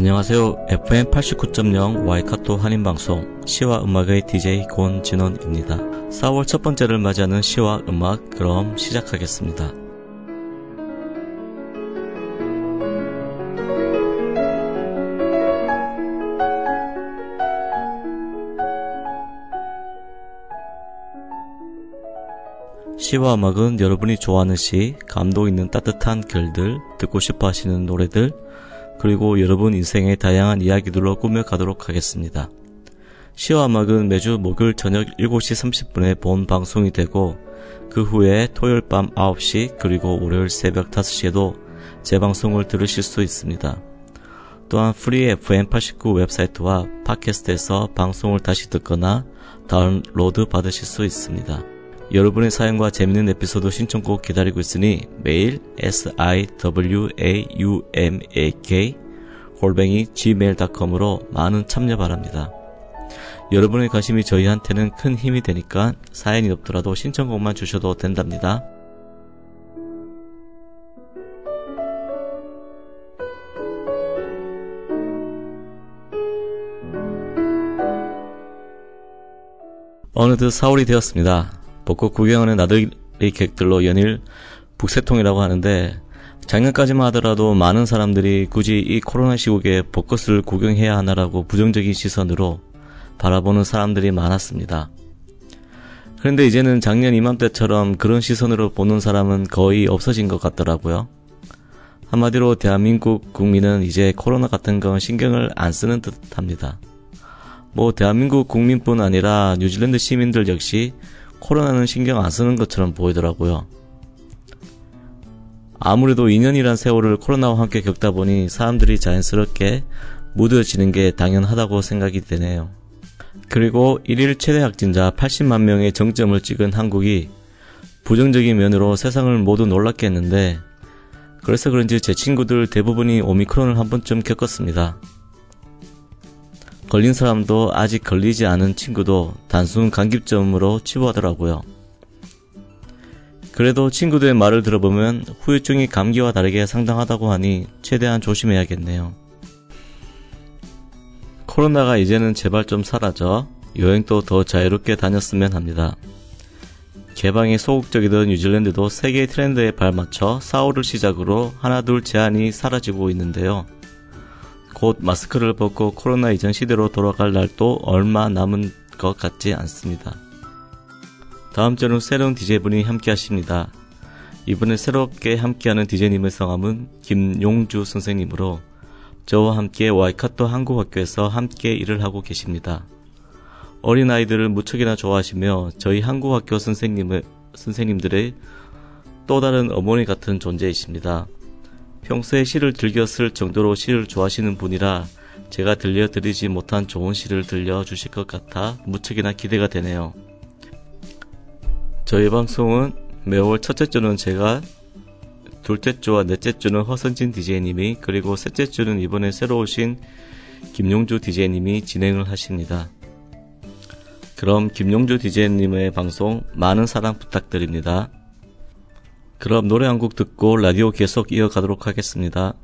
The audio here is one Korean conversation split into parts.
안녕하세요. FM 89.0 와이카토 한인방송 시와 음악의 DJ 권진원입니다. 4월 첫 번째를 맞이하는 시와 음악 그럼 시작하겠습니다. 시와 음악은 여러분이 좋아하는 시, 감동 있는 따뜻한 글들, 듣고 싶어 하시는 노래들, 그리고 여러분 인생의 다양한 이야기들로 꾸며가도록 하겠습니다. 시와 음악은 매주 목요일 저녁 7시 30분에 본 방송이 되고 그 후에 토요일 밤 9시 그리고 월요일 새벽 5시에도 재방송을 들으실 수 있습니다. 또한 프리 FM89 웹사이트와 팟캐스트에서 방송을 다시 듣거나 다운로드 받으실 수 있습니다. 여러분의 사연과 재밌는 에피소드 신청곡 기다리고 있으니 메일 siwaumak 골뱅이 gmail.com으로 많은 참여 바랍니다. 여러분의 관심이 저희한테는 큰 힘이 되니까 사연이 없더라도 신청곡만 주셔도 된답니다. 어느덧 4월이 되었습니다. 벚꽃 구경하는 나들이 객들로 연일 북새통이라고 하는데 작년까지만 하더라도 많은 사람들이 굳이 이 코로나 시국에 벚꽃을 구경해야 하나라고 부정적인 시선으로 바라보는 사람들이 많았습니다. 그런데 이제는 작년 이맘때처럼 그런 시선으로 보는 사람은 거의 없어진 것 같더라고요. 한마디로 대한민국 국민은 이제 코로나 같은 건 신경을 안 쓰는 듯 합니다. 뭐 대한민국 국민뿐 아니라 뉴질랜드 시민들 역시 코로나는 신경 안 쓰는 것처럼 보이더라고요. 아무래도 2년이란 세월을 코로나와 함께 겪다 보니 사람들이 자연스럽게 무뎌지는 게 당연하다고 생각이 되네요. 그리고 1일 최대 확진자 80만 명의 정점을 찍은 한국이 부정적인 면으로 세상을 모두 놀랍게 했는데 그래서 그런지 제 친구들 대부분이 오미크론을 한 번쯤 겪었습니다. 걸린 사람도 아직 걸리지 않은 친구도 단순 감기점으로 치부하더라고요. 그래도 친구들의 말을 들어보면 후유증이 감기와 다르게 상당하다고 하니 최대한 조심해야겠네요. 코로나가 이제는 제발 좀 사라져 여행도 더 자유롭게 다녔으면 합니다. 개방이 소극적이던 뉴질랜드도 세계 트렌드에 발맞춰 4월을 시작으로 하나둘 제한이 사라지고 있는데요. 곧 마스크를 벗고 코로나 이전 시대로 돌아갈 날도 얼마 남은 것 같지 않습니다. 다음 주는 새로운 DJ분이 함께 하십니다. 이번에 새롭게 함께하는 DJ님의 성함은 김용주 선생님으로 저와 함께 와이카토 한국학교에서 함께 일을 하고 계십니다. 어린아이들을 무척이나 좋아하시며 저희 한국학교 선생님의, 선생님들의 또 다른 어머니 같은 존재이십니다. 평소에 시를 즐겨 쓸 정도로 시를 좋아하시는 분이라 제가 들려드리지 못한 좋은 시를 들려주실 것 같아 무척이나 기대가 되네요. 저희 방송은 매월 첫째 주는 제가 둘째 주와 넷째 주는 허선진 DJ님이 그리고 셋째 주는 이번에 새로 오신 김용주 DJ님이 진행을 하십니다. 그럼 김용주 DJ님의 방송 많은 사랑 부탁드립니다. 그럼 노래 한 곡 듣고 라디오 계속 이어가도록 하겠습니다.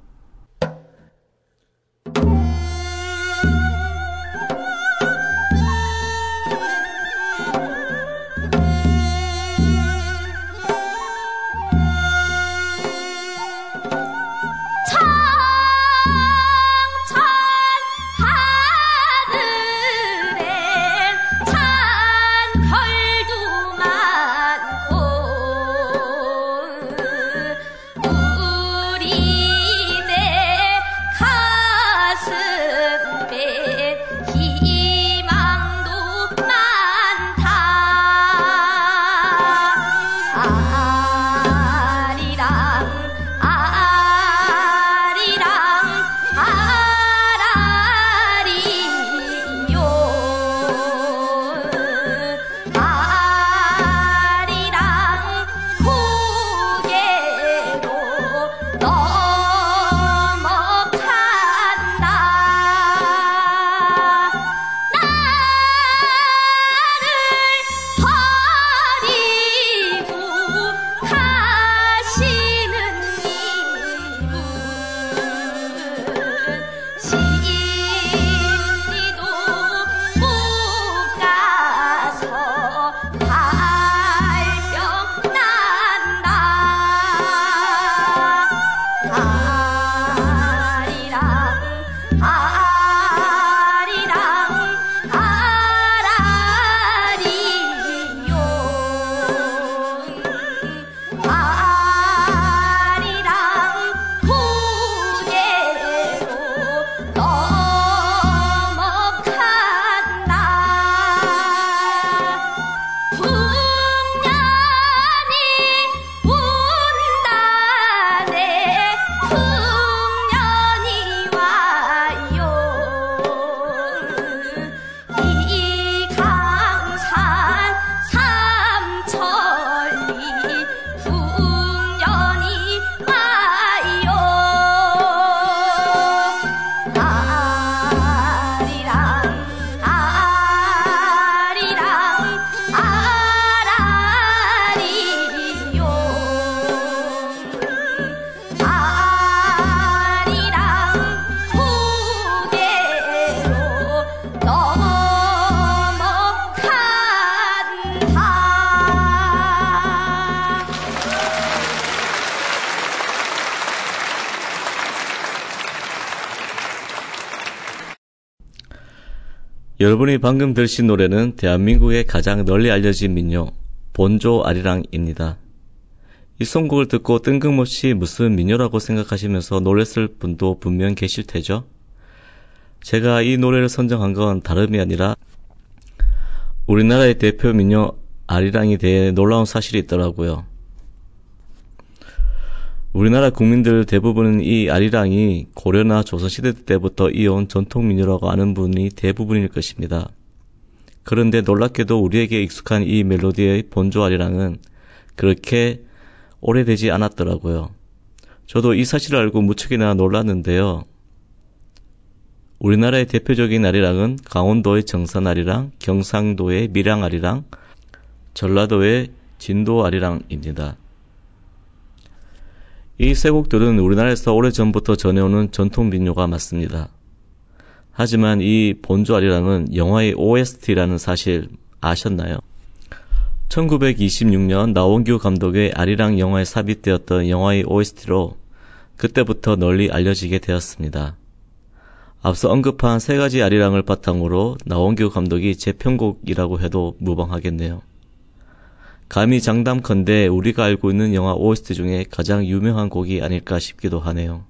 여러분이 방금 들으신 노래는 대한민국의 가장 널리 알려진 민요 본조 아리랑입니다. 이 선곡을 듣고 뜬금없이 무슨 민요라고 생각하시면서 놀랬을 분도 분명 계실 테죠. 제가 이 노래를 선정한 건 다름이 아니라 우리나라의 대표 민요 아리랑에 대해 놀라운 사실이 있더라고요. 우리나라 국민들 대부분은 이 아리랑이 고려나 조선시대 때부터 이어온 전통 민요라고 아는 분이 대부분일 것입니다. 그런데 놀랍게도 우리에게 익숙한 이 멜로디의 본조 아리랑은 그렇게 오래되지 않았더라고요. 저도 이 사실을 알고 무척이나 놀랐는데요. 우리나라의 대표적인 아리랑은 강원도의 정산 아리랑, 경상도의 밀양 아리랑, 전라도의 진도 아리랑입니다. 이 세 곡들은 우리나라에서 오래전부터 전해오는 전통 민요가 맞습니다. 하지만 이 본조 아리랑은 영화의 OST라는 사실 아셨나요? 1926년 나원규 감독의 아리랑 영화에 삽입되었던 영화의 OST로 그때부터 널리 알려지게 되었습니다. 앞서 언급한 세 가지 아리랑을 바탕으로 나원규 감독이 재편곡이라고 해도 무방하겠네요. 감히 장담컨대 우리가 알고 있는 영화 OST 중에 가장 유명한 곡이 아닐까 싶기도 하네요.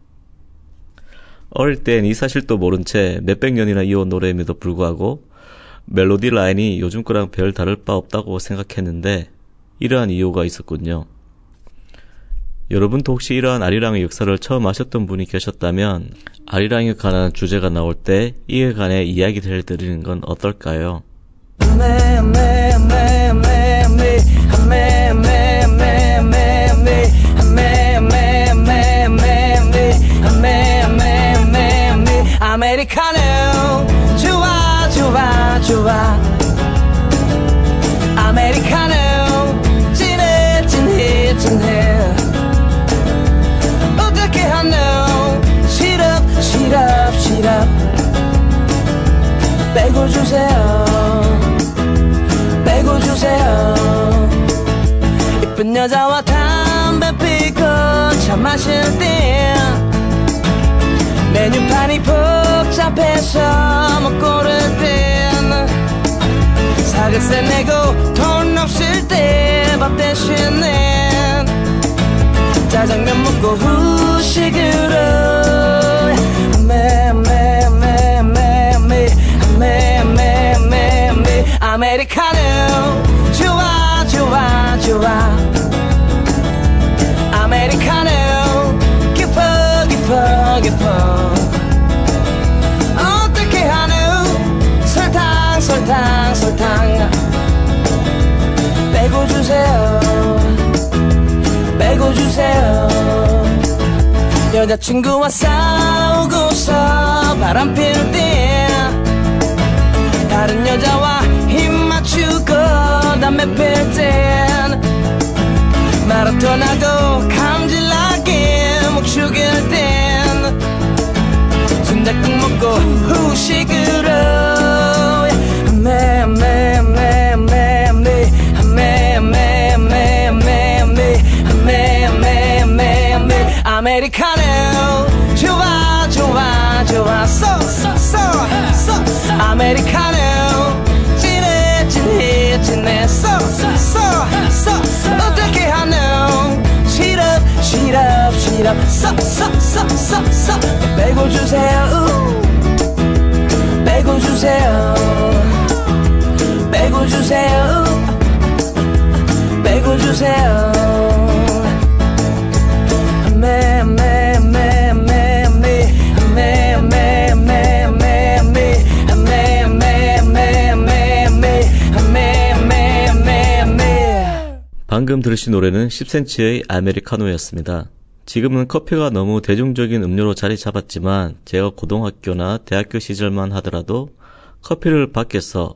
어릴 땐 이 사실도 모른 채 몇백 년이나 이어온 노래임에도 불구하고 멜로디 라인이 요즘 거랑 별 다를 바 없다고 생각했는데 이러한 이유가 있었군요. 여러분도 혹시 이러한 아리랑의 역사를 처음 아셨던 분이 계셨다면 아리랑에 관한 주제가 나올 때 이에 관해 이야기를 드리는 건 어떨까요? 아메리카노 좋아. 아메리카노 진해 진해 진해. 어떻게 하노? 시럽 시럽 시럽. 빼고 주세요. 빼고 주세요. 이쁜 여자와 담배 피고 차 마실 때 메뉴판이 복잡해서 못 고를 땐 사글세 내고 돈 없을 때 밥 대신에 짜장면 먹고 후식으로. 매매매 매매매매 아메리카노. 좋아 좋아 좋아. 아메리카노. 깊어 깊어 깊어 어떻게 하노? 설탕 설탕 설탕. 빼고 주세요. 빼고 주세요. 여자친구와 싸우고서 바람 필 때 다른 여자와 힘 맞추고 담배 필땐 마라톤하고 감질나게 목 죽일 땐 순댓국 먹고 후식으로 아메리카노 좋아 좋아 좋아 쏘쏘쏘쏘 아메리카노 진해 진해 진해 쏘쏘쏘쏘 어떻게 하노 시럽 시럽 시럽 쏘쏘쏘쏘쏘 빼고 주세요 빼고 주세요 주세요 빼고 주세요 방금 들으신 노래는 10cm의 아메리카노였습니다. 지금은 커피가 너무 대중적인 음료로 자리 잡았지만 제가 고등학교나 대학교 시절만 하더라도 커피를 밖에서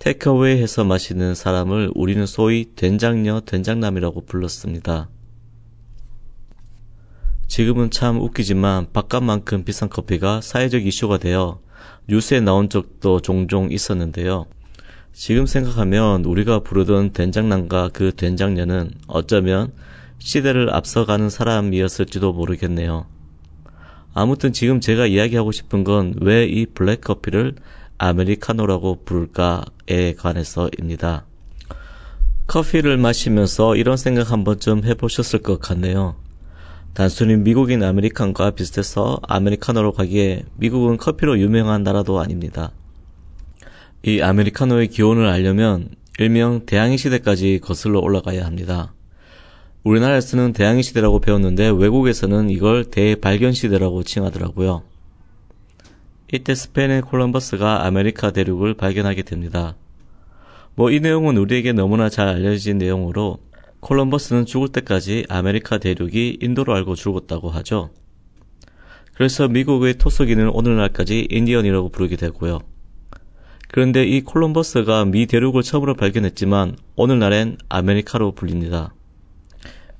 테이크어웨이 해서 마시는 사람을 우리는 소위 된장녀, 된장남이라고 불렀습니다. 지금은 참 웃기지만 바깥만큼 비싼 커피가 사회적 이슈가 되어 뉴스에 나온 적도 종종 있었는데요. 지금 생각하면 우리가 부르던 된장남과 그 된장녀는 어쩌면 시대를 앞서가는 사람이었을지도 모르겠네요. 아무튼 지금 제가 이야기하고 싶은 건 왜 이 블랙커피를 아메리카노라고 부를까에 관해서입니다. 커피를 마시면서 이런 생각 한 번쯤 해보셨을 것 같네요. 단순히 미국인 아메리칸과 비슷해서 아메리카노로 가기에 미국은 커피로 유명한 나라도 아닙니다. 이 아메리카노의 기원을 알려면 일명 대항해 시대까지 거슬러 올라가야 합니다. 우리나라에서는 대항해 시대라고 배웠는데 외국에서는 이걸 대발견 시대라고 칭하더라고요. 이때 스페인의 콜럼버스가 아메리카 대륙을 발견하게 됩니다. 뭐 이 내용은 우리에게 너무나 잘 알려진 내용으로 콜럼버스는 죽을 때까지 아메리카 대륙이 인도로 알고 죽었다고 하죠. 그래서 미국의 토속인을 오늘날까지 인디언이라고 부르게 되고요. 그런데 이 콜럼버스가 미 대륙을 처음으로 발견했지만 오늘날엔 아메리카로 불립니다.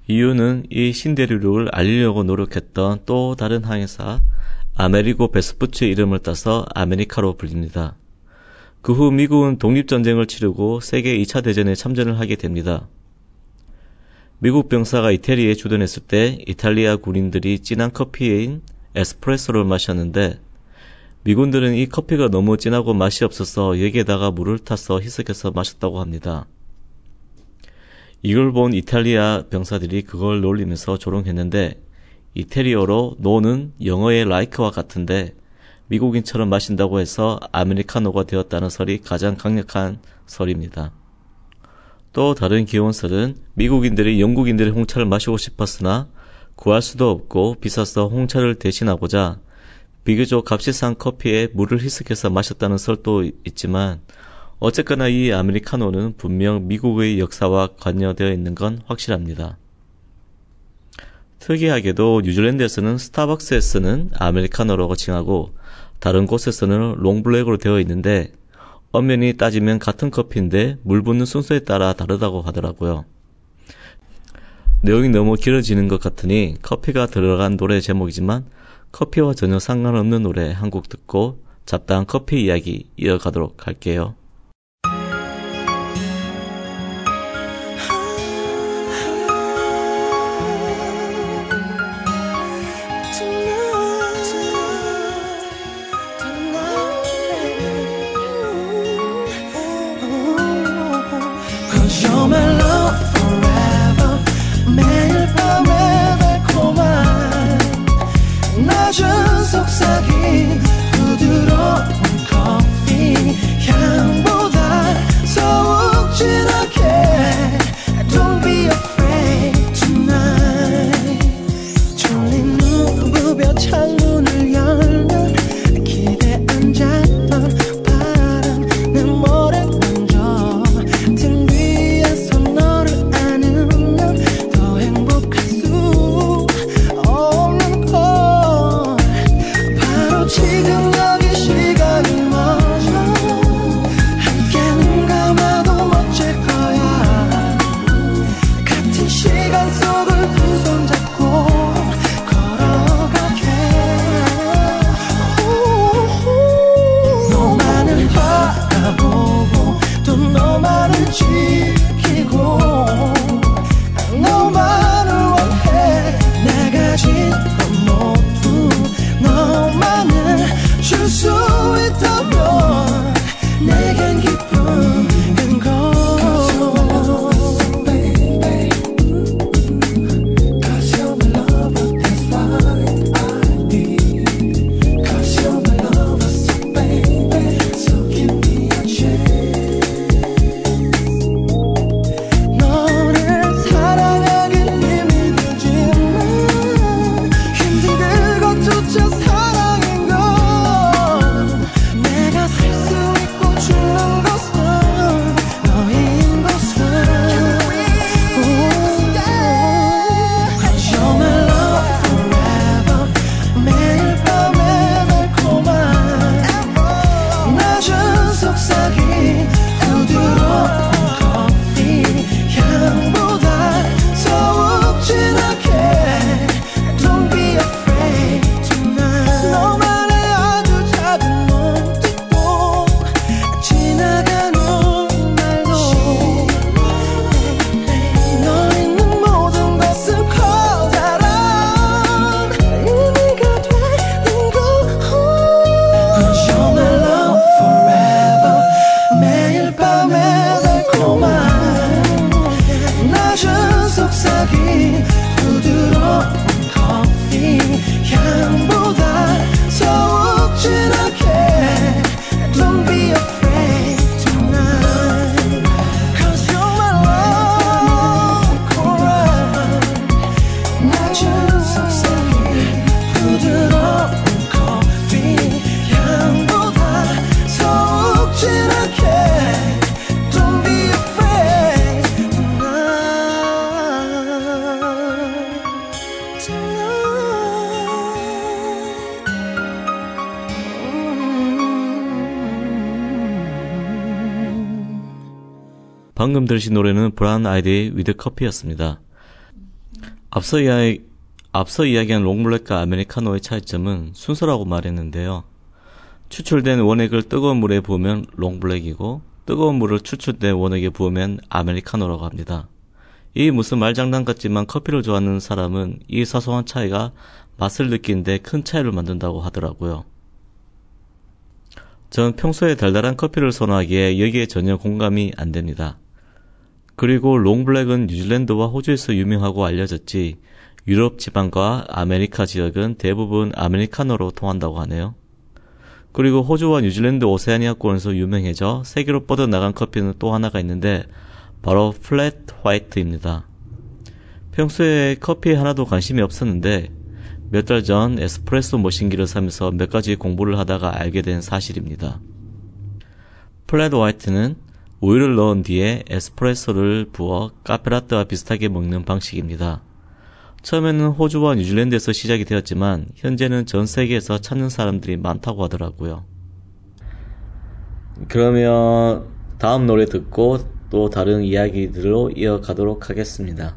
이유는 이 신대륙을 알리려고 노력했던 또 다른 항해사 아메리고 베스푸치의 이름을 따서 아메리카로 불립니다. 그 후 미국은 독립전쟁을 치르고 세계 2차 대전에 참전을 하게 됩니다. 미국 병사가 이태리에 주둔했을 때 이탈리아 군인들이 진한 커피인 에스프레소를 마셨는데 미군들은 이 커피가 너무 진하고 맛이 없어서 여기에다가 물을 타서 희석해서 마셨다고 합니다. 이걸 본 이탈리아 병사들이 그걸 놀리면서 조롱했는데 이태리어로 노는 영어의 like와 같은데 미국인처럼 마신다고 해서 아메리카노가 되었다는 설이 가장 강력한 설입니다. 또 다른 기원설은 미국인들이 영국인들의 홍차를 마시고 싶었으나 구할 수도 없고 비싸서 홍차를 대신하고자 비교적 값이 싼 커피에 물을 희석해서 마셨다는 설도 있지만 어쨌거나 이 아메리카노는 분명 미국의 역사와 관여되어 있는 건 확실합니다. 특이하게도 뉴질랜드에서는 스타벅스에서는 아메리카노라고 칭하고 다른 곳에서는 롱블랙으로 되어 있는데 엄연히 따지면 같은 커피인데 물 붓는 순서에 따라 다르다고 하더라고요. 내용이 너무 길어지는 것 같으니 커피가 들어간 노래 제목이지만 커피와 전혀 상관없는 노래 한 곡 듣고 잡다한 커피 이야기 이어가도록 할게요. 방금 들으신 노래는 브라운 아이즈의 With Coffee였습니다. 앞서 이야기, 앞서 이야기한 롱블랙과 아메리카노의 차이점은 순서라고 말했는데요. 추출된 원액을 뜨거운 물에 부으면 롱블랙이고 뜨거운 물을 추출된 원액에 부으면 아메리카노라고 합니다. 이 무슨 말장난 같지만 커피를 좋아하는 사람은 이 사소한 차이가 맛을 느끼는데 큰 차이를 만든다고 하더라고요. 전 평소에 달달한 커피를 선호하기에 여기에 전혀 공감이 안 됩니다. 그리고 롱블랙은 뉴질랜드와 호주에서 유명하고 알려졌지 유럽 지방과 아메리카 지역은 대부분 아메리카노로 통한다고 하네요. 그리고 호주와 뉴질랜드 오세아니아권에서 유명해져 세계로 뻗어나간 커피는 또 하나가 있는데 바로 플랫 화이트입니다. 평소에 커피에 하나도 관심이 없었는데 몇 달 전 에스프레소 머신기를 사면서 몇 가지 공부를 하다가 알게 된 사실입니다. 플랫 화이트는 우유를 넣은 뒤에 에스프레소를 부어 카페라떼와 비슷하게 먹는 방식입니다. 처음에는 호주와 뉴질랜드에서 시작이 되었지만 현재는 전 세계에서 찾는 사람들이 많다고 하더라고요. 그러면 다음 노래 듣고 또 다른 이야기들로 이어가도록 하겠습니다.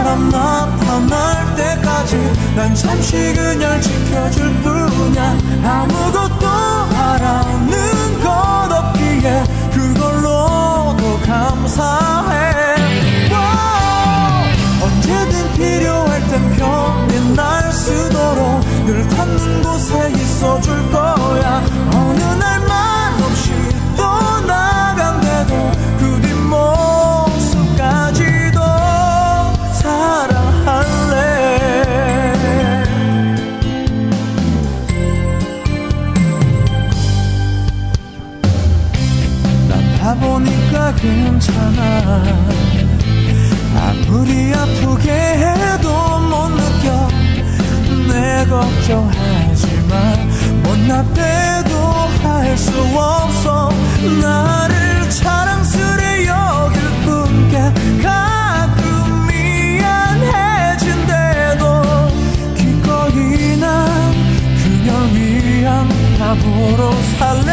바람 나타날 때까지 난 잠시 그냥 지켜줄 뿐이야. 아무것도 하라는 것 없기에 그걸로도 감사해. 언제든 필요할 땐 편히 날 수도록 늘 닿는 곳에 걱정하지만 못났대도 할 수 없어. 나를 자랑스레 여길 뿐게 가끔 미안해진대도 기꺼이 난 그녀 위한 답으로 살래.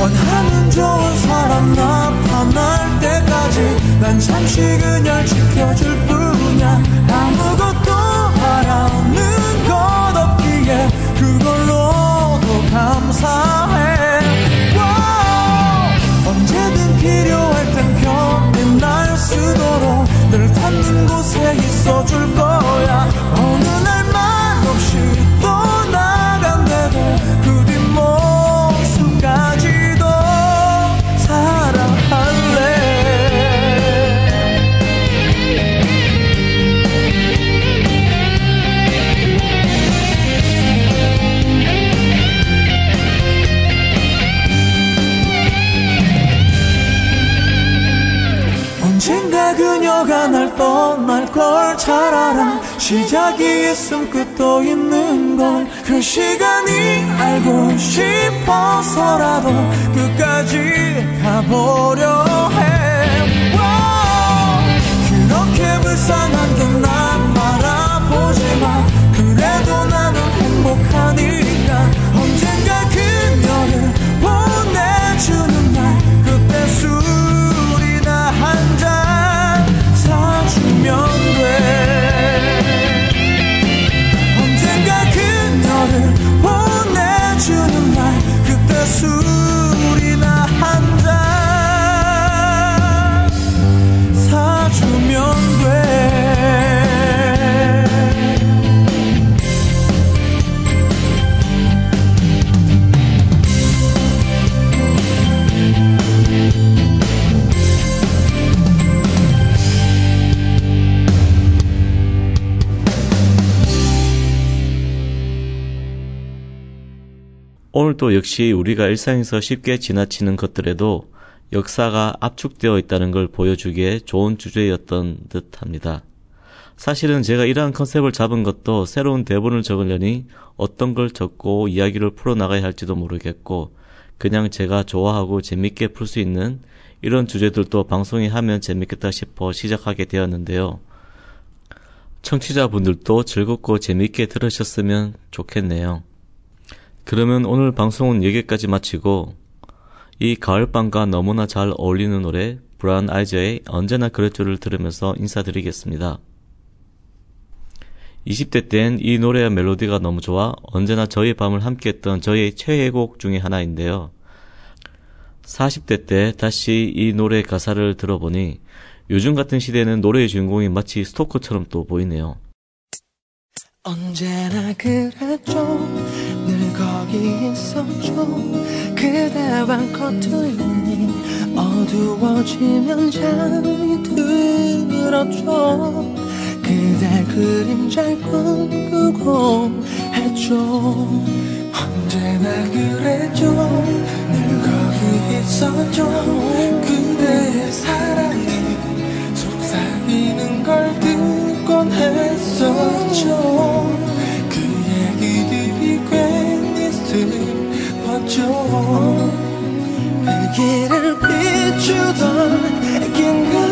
원하는 좋은 사람 나타날 때까지 난 잠시 그녀 지켜줄 작이 있음 끝도 있는 걸 그 시간이 알고 싶어서라도 끝까지 가보려 해. 그렇게 불쌍한 듯난 바라보지만 그래도 나는 행복하니 To. 오늘도 역시 우리가 일상에서 쉽게 지나치는 것들에도 역사가 압축되어 있다는 걸 보여주기에 좋은 주제였던 듯 합니다. 사실은 제가 이러한 컨셉을 잡은 것도 새로운 대본을 적으려니 어떤 걸 적고 이야기를 풀어나가야 할지도 모르겠고, 그냥 제가 좋아하고 재밌게 풀 수 있는 이런 주제들도 방송에 하면 재밌겠다 싶어 시작하게 되었는데요. 청취자분들도 즐겁고 재밌게 들으셨으면 좋겠네요. 그러면 오늘 방송은 여기까지 마치고 이 가을밤과 너무나 잘 어울리는 노래 브라운 아이즈의 언제나 그랬죠를 들으면서 인사드리겠습니다. 20대 땐 이 노래와 멜로디가 너무 좋아 언제나 저희 밤을 함께했던 저의 최애곡 중의 하나인데요. 40대 때 다시 이 노래 가사를 들어보니 요즘 같은 시대는 노래의 주인공이 마치 스토커처럼 또 보이네요. 언제나 그랬죠 늘 거기 있었죠 그대와 커튼이 어두워지면 잠이 들었죠. 그대 그림잘 꿈꾸고 했죠 언제나 그랬죠 늘 거기 있었죠 그대의 사랑이 속삭이는 걸 듣곤 했었죠 슬펐죠. 그 길을 비추던 긴가